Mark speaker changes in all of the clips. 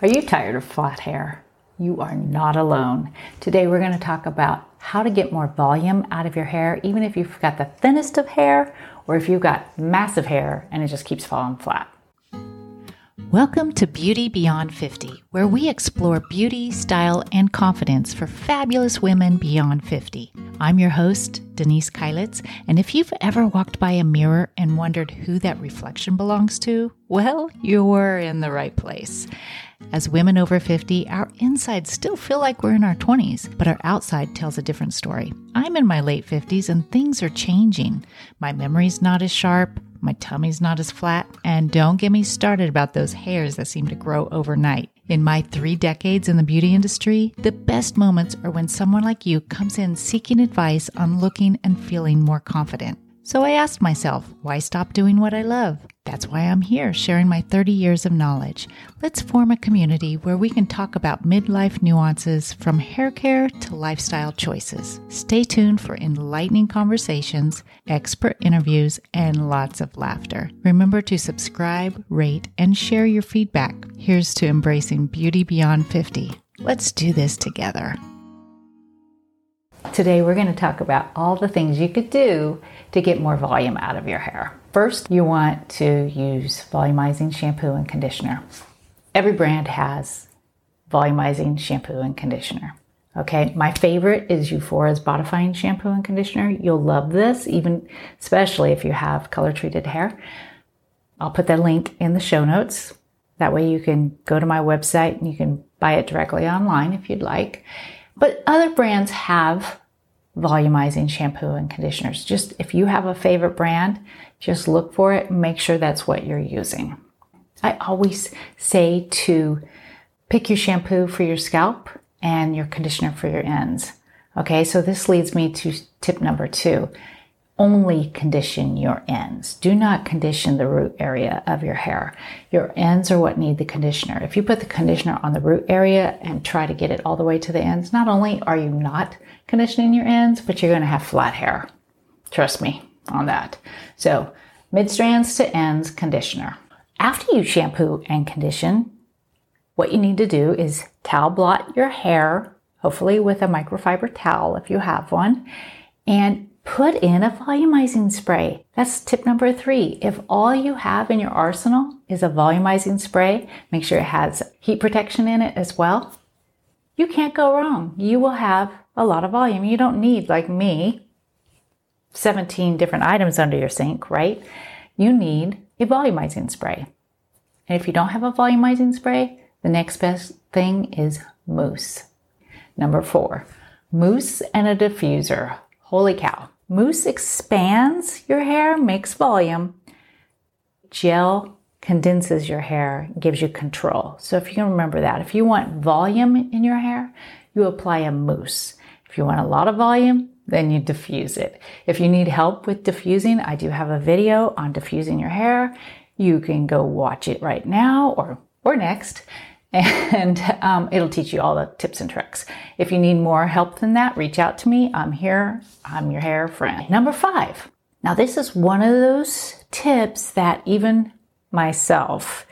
Speaker 1: Are you tired of flat hair? You are not alone. Today we're going to talk about how to get more volume out of your hair, even if you've got the thinnest of hair or if you've got massive hair and it just keeps falling flat. Welcome to Beauty Beyond 50, where we explore beauty, style, and confidence for fabulous women beyond 50. I'm your host, Danise Keilitz, and if you've ever walked by a mirror and wondered who that reflection belongs to, well, you're in the right place. As women over 50, our insides still feel like we're in our 20s, but our outside tells a different story. I'm in my late 50s and things are changing. My memory's not as sharp, my tummy's not as flat, and don't get me started about those hairs that seem to grow overnight. In my three decades in the beauty industry, the best moments are when someone like you comes in seeking advice on looking and feeling more confident. So I asked myself, why stop doing what I love? That's why I'm here sharing my 30 years of knowledge. Let's form a community where we can talk about midlife nuances from hair care to lifestyle choices. Stay tuned for enlightening conversations, expert interviews, and lots of laughter. Remember to subscribe, rate, and share your feedback. Here's to embracing beauty beyond 50. Let's do this together. Today, we're going to talk about all the things you could do to get more volume out of your hair. First, you want to use volumizing shampoo and conditioner. Every brand has volumizing shampoo and conditioner. Okay, my favorite is Eufora's Bodifying Shampoo and Conditioner. You'll love this, even especially if you have color treated hair. I'll put that link in the show notes. That way you can go to my website and you can buy it directly online if you'd like. But other brands have volumizing shampoo and conditioners. Just if you have a favorite brand, just look for it make sure that's what you're using. I always say to pick your shampoo for your scalp and your conditioner for your ends. Okay, so this leads me to tip number two. Only condition your ends. Do not condition the root area of your hair. Your ends are what need the conditioner. If you put the conditioner on the root area and try to get it all the way to the ends, not only are you not conditioning your ends, but you're going to have flat hair. Trust me on that. So, mid strands to ends conditioner. After you shampoo and condition, what you need to do is towel blot your hair, hopefully with a microfiber towel if you have one, and put in a volumizing spray. That's tip number three. If all you have in your arsenal is a volumizing spray, make sure it has heat protection in it as well. You can't go wrong. You will have a lot of volume. You don't need, like me, 17 different items under your sink, right? You need a volumizing spray. And if you don't have a volumizing spray, the next best thing is mousse. Number four, mousse and a diffuser. Holy cow. Mousse expands your hair, makes volume. Gel condenses your hair, gives you control. So if you can remember that, if you want volume in your hair, you apply a mousse. If you want a lot of volume, then you diffuse it. If you need help with diffusing, I do have a video on diffusing your hair. You can go watch it right now or, or next and um, it'll teach you all the tips and tricks. If you need more help than that, reach out to me. I'm here. I'm your hair friend. Number five. Now, this is one of those tips that even myself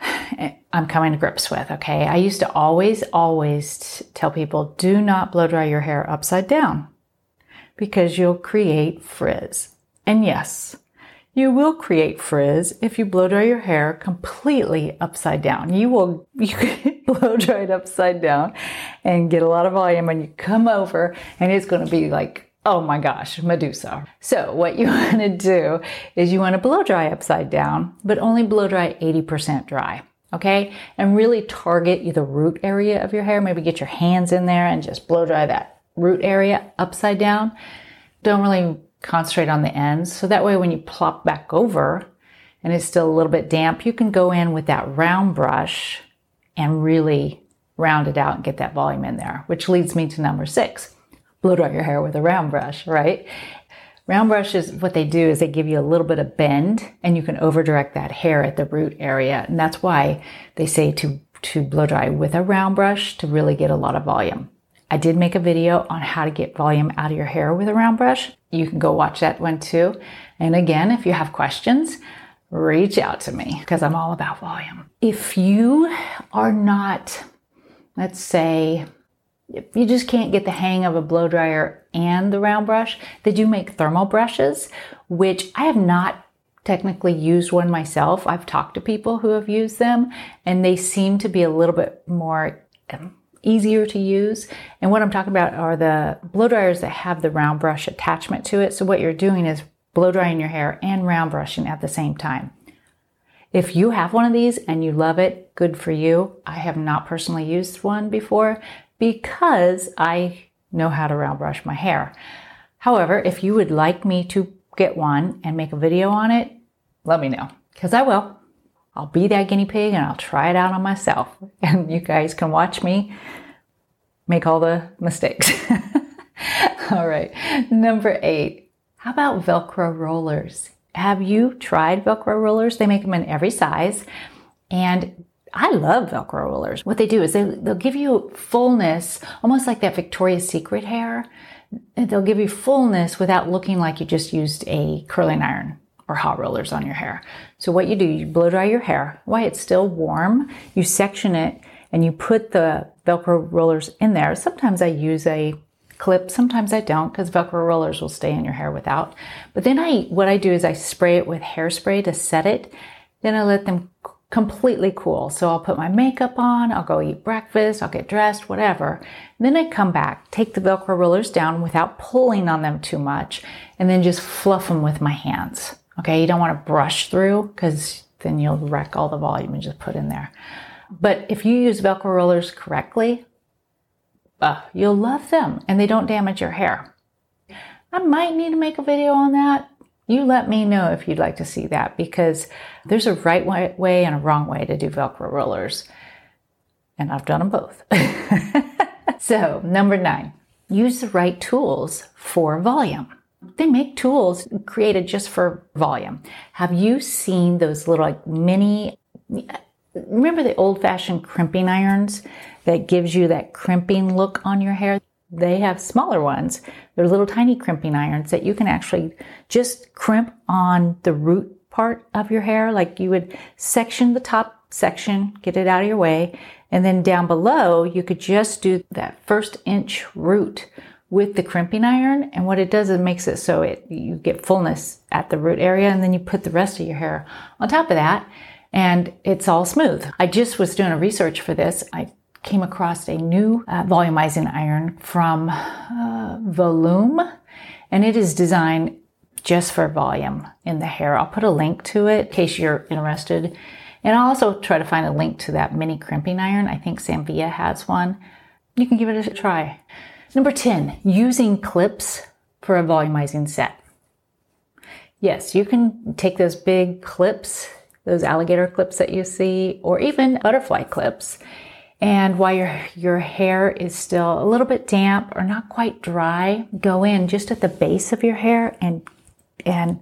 Speaker 1: I'm coming to grips with, okay? I used to always, always tell people do not blow dry your hair upside down because you'll create frizz. And yes, you will create frizz if you blow dry your hair completely upside down. You will, you blow dry it upside down and get a lot of volume when you come over and it's going to be like Oh my gosh, Medusa. So what you want to do is you want to blow dry upside down, but only blow dry 80% dry. Okay. And really target the root area of your hair. Maybe get your hands in there and just blow dry that root area upside down. Don't really concentrate on the ends. So that way when you plop back over and it's still a little bit damp, you can go in with that round brush and really round it out and get that volume in there, which leads me to number six blow dry your hair with a round brush, right? Round brushes, what they do is they give you a little bit of bend and you can over direct that hair at the root area. And that's why they say to, to blow dry with a round brush to really get a lot of volume. I did make a video on how to get volume out of your hair with a round brush. You can go watch that one too. And again, if you have questions, reach out to me because I'm all about volume. If you are not, let's say, if you just can't get the hang of a blow dryer and the round brush, they do make thermal brushes, which I have not technically used one myself. I've talked to people who have used them and they seem to be a little bit more um, easier to use. And what I'm talking about are the blow dryers that have the round brush attachment to it. So what you're doing is blow drying your hair and round brushing at the same time. If you have one of these and you love it, good for you. I have not personally used one before because I know how to round brush my hair. However, if you would like me to get one and make a video on it, let me know because I will. I'll be that guinea pig and I'll try it out on myself. And you guys can watch me make all the mistakes. all right. Number eight. How about Velcro rollers? Have you tried Velcro rollers? They make them in every size. And I love Velcro rollers. What they do is they, they'll give you fullness, almost like that Victoria's Secret hair. They'll give you fullness without looking like you just used a curling iron or hot rollers on your hair. So what you do, you blow dry your hair while it's still warm, you section it and you put the Velcro rollers in there. Sometimes I use a clip, sometimes I don't because Velcro rollers will stay in your hair without. But then I, what I do is I spray it with hairspray to set it. Then I let them completely cool. So I'll put my makeup on, I'll go eat breakfast, I'll get dressed, whatever. And then I come back, take the Velcro rollers down without pulling on them too much, and then just fluff them with my hands. Okay, you don't want to brush through because then you'll wreck all the volume and just put in there. But if you use Velcro rollers correctly, uh, you'll love them and they don't damage your hair. I might need to make a video on that. You let me know if you'd like to see that because there's a right way and a wrong way to do Velcro rollers. And I've done them both. so, number nine, use the right tools for volume. They make tools created just for volume. Have you seen those little like mini remember the old fashioned crimping irons that gives you that crimping look on your hair? They have smaller ones. They're little tiny crimping irons that you can actually just crimp on the root part of your hair. Like you would section the top section, get it out of your way. And then down below, you could just do that first inch root with the crimping iron. And what it does is it makes it so it, you get fullness at the root area and then you put the rest of your hair on top of that and it's all smooth. I just was doing a research for this. I came across a new uh, volumizing iron from uh, Voloom and it is designed just for volume in the hair. I'll put a link to it in case you're interested. And I'll also try to find a link to that mini crimping iron. I think Sam Villa has one. You can give it a try. Number 10, using clips for a volumizing set. Yes, you can take those big clips, those alligator clips that you see, or even butterfly clips. And while your, your hair is still a little bit damp or not quite dry, go in just at the base of your hair and, and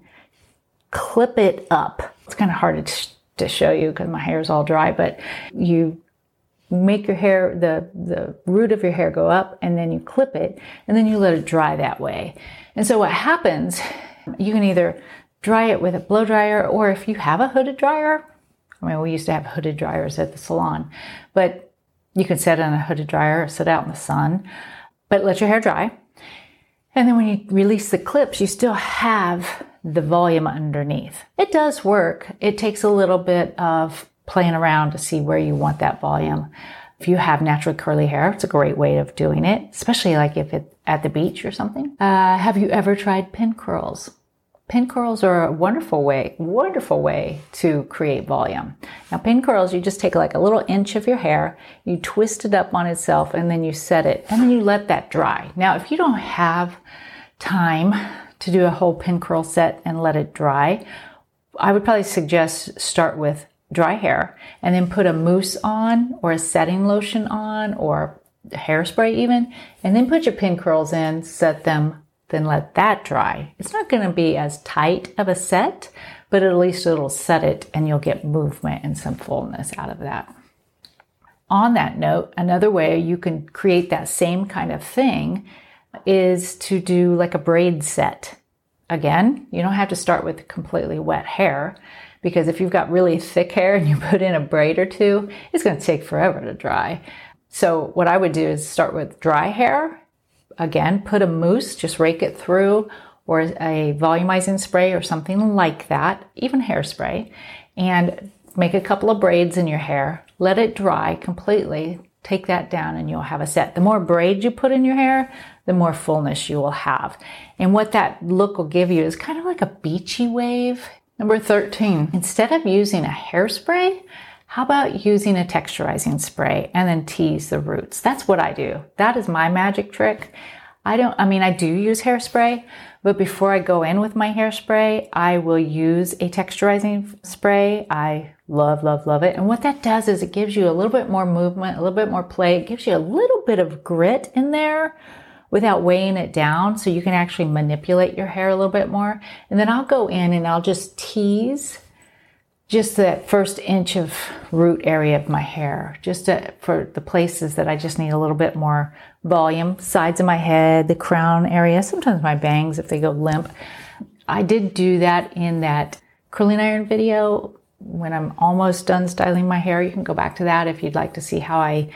Speaker 1: clip it up. It's kind of hard to, to show you because my hair is all dry, but you make your hair, the, the root of your hair go up and then you clip it and then you let it dry that way. And so what happens, you can either dry it with a blow dryer or if you have a hooded dryer, I mean, we used to have hooded dryers at the salon, but you can set in a hooded dryer sit out in the sun, but let your hair dry. And then when you release the clips, you still have the volume underneath. It does work. It takes a little bit of playing around to see where you want that volume. If you have naturally curly hair, it's a great way of doing it, especially like if it's at the beach or something. Uh, have you ever tried pin curls? Pin curls are a wonderful way, wonderful way to create volume. Now, pin curls, you just take like a little inch of your hair, you twist it up on itself, and then you set it, and then you let that dry. Now, if you don't have time to do a whole pin curl set and let it dry, I would probably suggest start with dry hair and then put a mousse on or a setting lotion on or hairspray even, and then put your pin curls in, set them, then let that dry. It's not going to be as tight of a set, but at least it'll set it and you'll get movement and some fullness out of that. On that note, another way you can create that same kind of thing is to do like a braid set. Again, you don't have to start with completely wet hair. Because if you've got really thick hair and you put in a braid or two, it's going to take forever to dry. So what I would do is start with dry hair. Again, put a mousse, just rake it through, or a volumizing spray or something like that, even hairspray, and make a couple of braids in your hair. Let it dry completely. Take that down and you'll have a set. The more braids you put in your hair, the more fullness you will have. And what that look will give you is kind of like a beachy wave. Number 13, instead of using a hairspray, how about using a texturizing spray and then tease the roots? That's what I do. That is my magic trick. I don't, I mean, I do use hairspray, but before I go in with my hairspray, I will use a texturizing spray. I love, love, love it. And what that does is it gives you a little bit more movement, a little bit more play. It gives you a little bit of grit in there without weighing it down so you can actually manipulate your hair a little bit more. And then I'll go in and I'll just tease just that first inch of root area of my hair, just to, for the places that I just need a little bit more volume, sides of my head, the crown area, sometimes my bangs if they go limp. I did do that in that curling iron video when I'm almost done styling my hair. You can go back to that if you'd like to see how I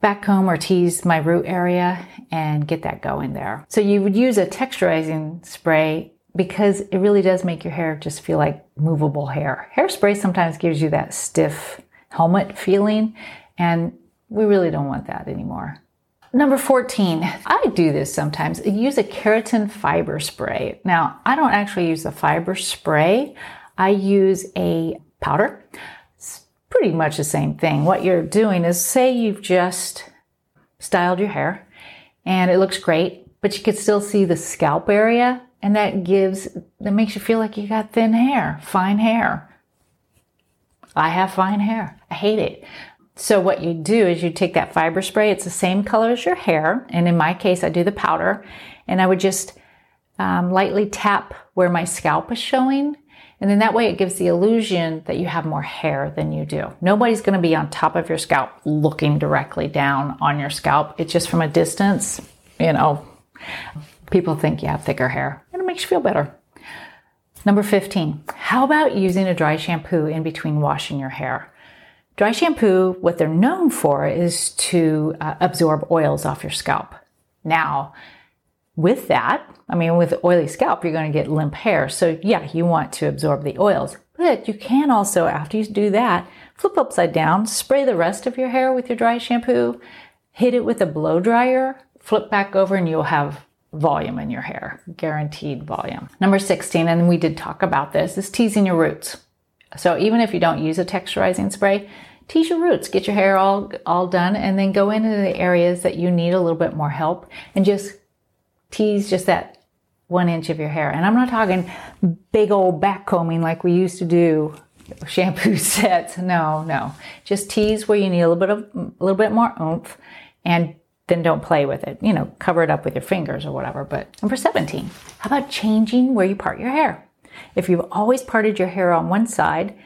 Speaker 1: back comb or tease my root area and get that going there. So you would use a texturizing spray because it really does make your hair just feel like movable hair. Hairspray sometimes gives you that stiff helmet feeling, and we really don't want that anymore. Number 14, I do this sometimes. Use a keratin fiber spray. Now, I don't actually use the fiber spray, I use a powder. Pretty much the same thing. What you're doing is say you've just styled your hair and it looks great, but you can still see the scalp area and that gives, that makes you feel like you got thin hair, fine hair. I have fine hair. I hate it. So what you do is you take that fiber spray. It's the same color as your hair. And in my case, I do the powder and I would just um, lightly tap where my scalp is showing. And then that way it gives the illusion that you have more hair than you do. Nobody's going to be on top of your scalp looking directly down on your scalp. It's just from a distance, you know, people think you have thicker hair and it makes you feel better. Number 15, how about using a dry shampoo in between washing your hair? Dry shampoo, what they're known for is to uh, absorb oils off your scalp. Now, with that, I mean, with oily scalp, you're going to get limp hair. So, yeah, you want to absorb the oils. But you can also, after you do that, flip upside down, spray the rest of your hair with your dry shampoo, hit it with a blow dryer, flip back over, and you'll have volume in your hair, guaranteed volume. Number 16, and we did talk about this, is teasing your roots. So even if you don't use a texturizing spray, tease your roots, get your hair all, all done, and then go into the areas that you need a little bit more help and just tease just that one inch of your hair. And I'm not talking big old back combing like we used to do shampoo sets. No, no. Just tease where you need a little bit of a little bit more oomph and then don't play with it. You know, cover it up with your fingers or whatever. But number 17, how about changing where you part your hair? If you've always parted your hair on one side,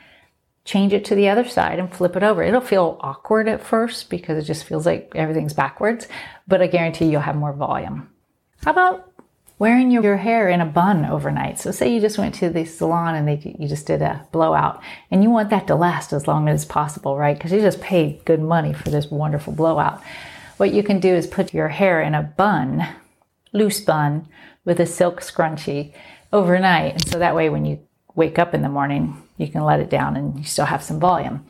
Speaker 1: change it to the other side and flip it over. It'll feel awkward at first because it just feels like everything's backwards, but I guarantee you'll have more volume. How about wearing your hair in a bun overnight? So say you just went to the salon and they, you just did a blowout and you want that to last as long as possible, right? Because you just paid good money for this wonderful blowout. What you can do is put your hair in a bun, loose bun, with a silk scrunchie overnight. And so that way, when you wake up in the morning, you can let it down and you still have some volume.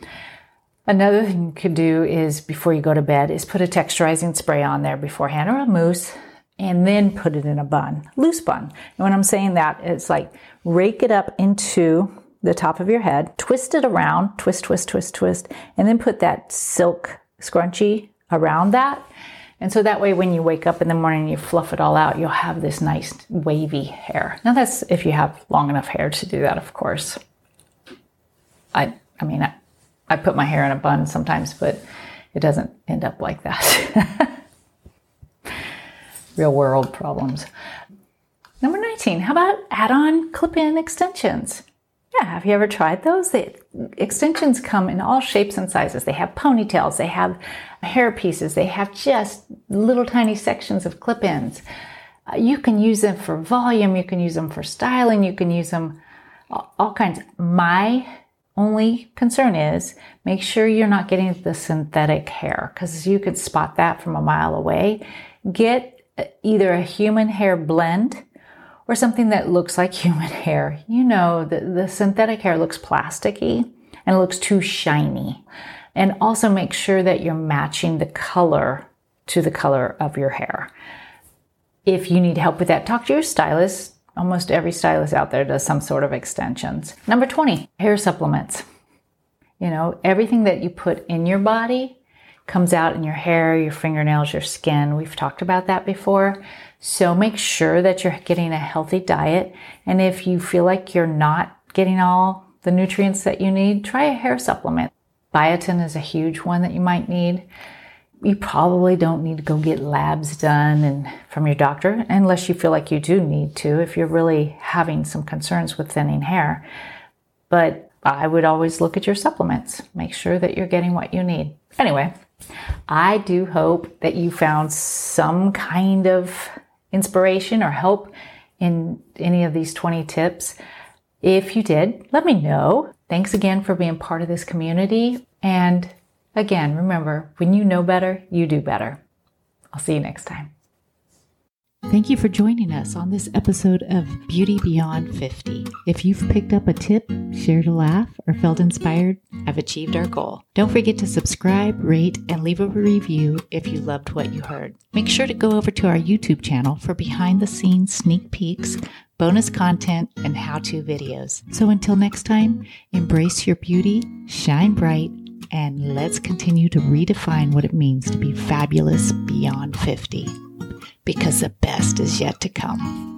Speaker 1: Another thing you could do is before you go to bed is put a texturizing spray on there beforehand or a mousse and then put it in a bun, loose bun. And when I'm saying that, it's like rake it up into the top of your head, twist it around, twist, twist, twist, twist, and then put that silk scrunchie around that. And so that way, when you wake up in the morning, and you fluff it all out, you'll have this nice wavy hair. Now, that's if you have long enough hair to do that, of course. I, I mean, I, I put my hair in a bun sometimes, but it doesn't end up like that. Real world problems. Number 19, how about add on clip in extensions? Yeah, have you ever tried those? The extensions come in all shapes and sizes. They have ponytails, they have hair pieces, they have just little tiny sections of clip ins. Uh, you can use them for volume, you can use them for styling, you can use them all kinds. My only concern is make sure you're not getting the synthetic hair because you could spot that from a mile away. Get either a human hair blend or something that looks like human hair. You know, the, the synthetic hair looks plasticky and looks too shiny. And also make sure that you're matching the color to the color of your hair. If you need help with that, talk to your stylist Almost every stylist out there does some sort of extensions. Number 20, hair supplements. You know, everything that you put in your body comes out in your hair, your fingernails, your skin. We've talked about that before. So make sure that you're getting a healthy diet. And if you feel like you're not getting all the nutrients that you need, try a hair supplement. Biotin is a huge one that you might need you probably don't need to go get labs done and from your doctor unless you feel like you do need to if you're really having some concerns with thinning hair. But I would always look at your supplements. Make sure that you're getting what you need. Anyway, I do hope that you found some kind of inspiration or help in any of these 20 tips. If you did, let me know. Thanks again for being part of this community and Again, remember, when you know better, you do better. I'll see you next time.
Speaker 2: Thank you for joining us on this episode of Beauty Beyond 50. If you've picked up a tip, shared a laugh, or felt inspired, I've achieved our goal. Don't forget to subscribe, rate, and leave a review if you loved what you heard. Make sure to go over to our YouTube channel for behind the scenes sneak peeks, bonus content, and how to videos. So until next time, embrace your beauty, shine bright, and let's continue to redefine what it means to be fabulous beyond 50 because the best is yet to come.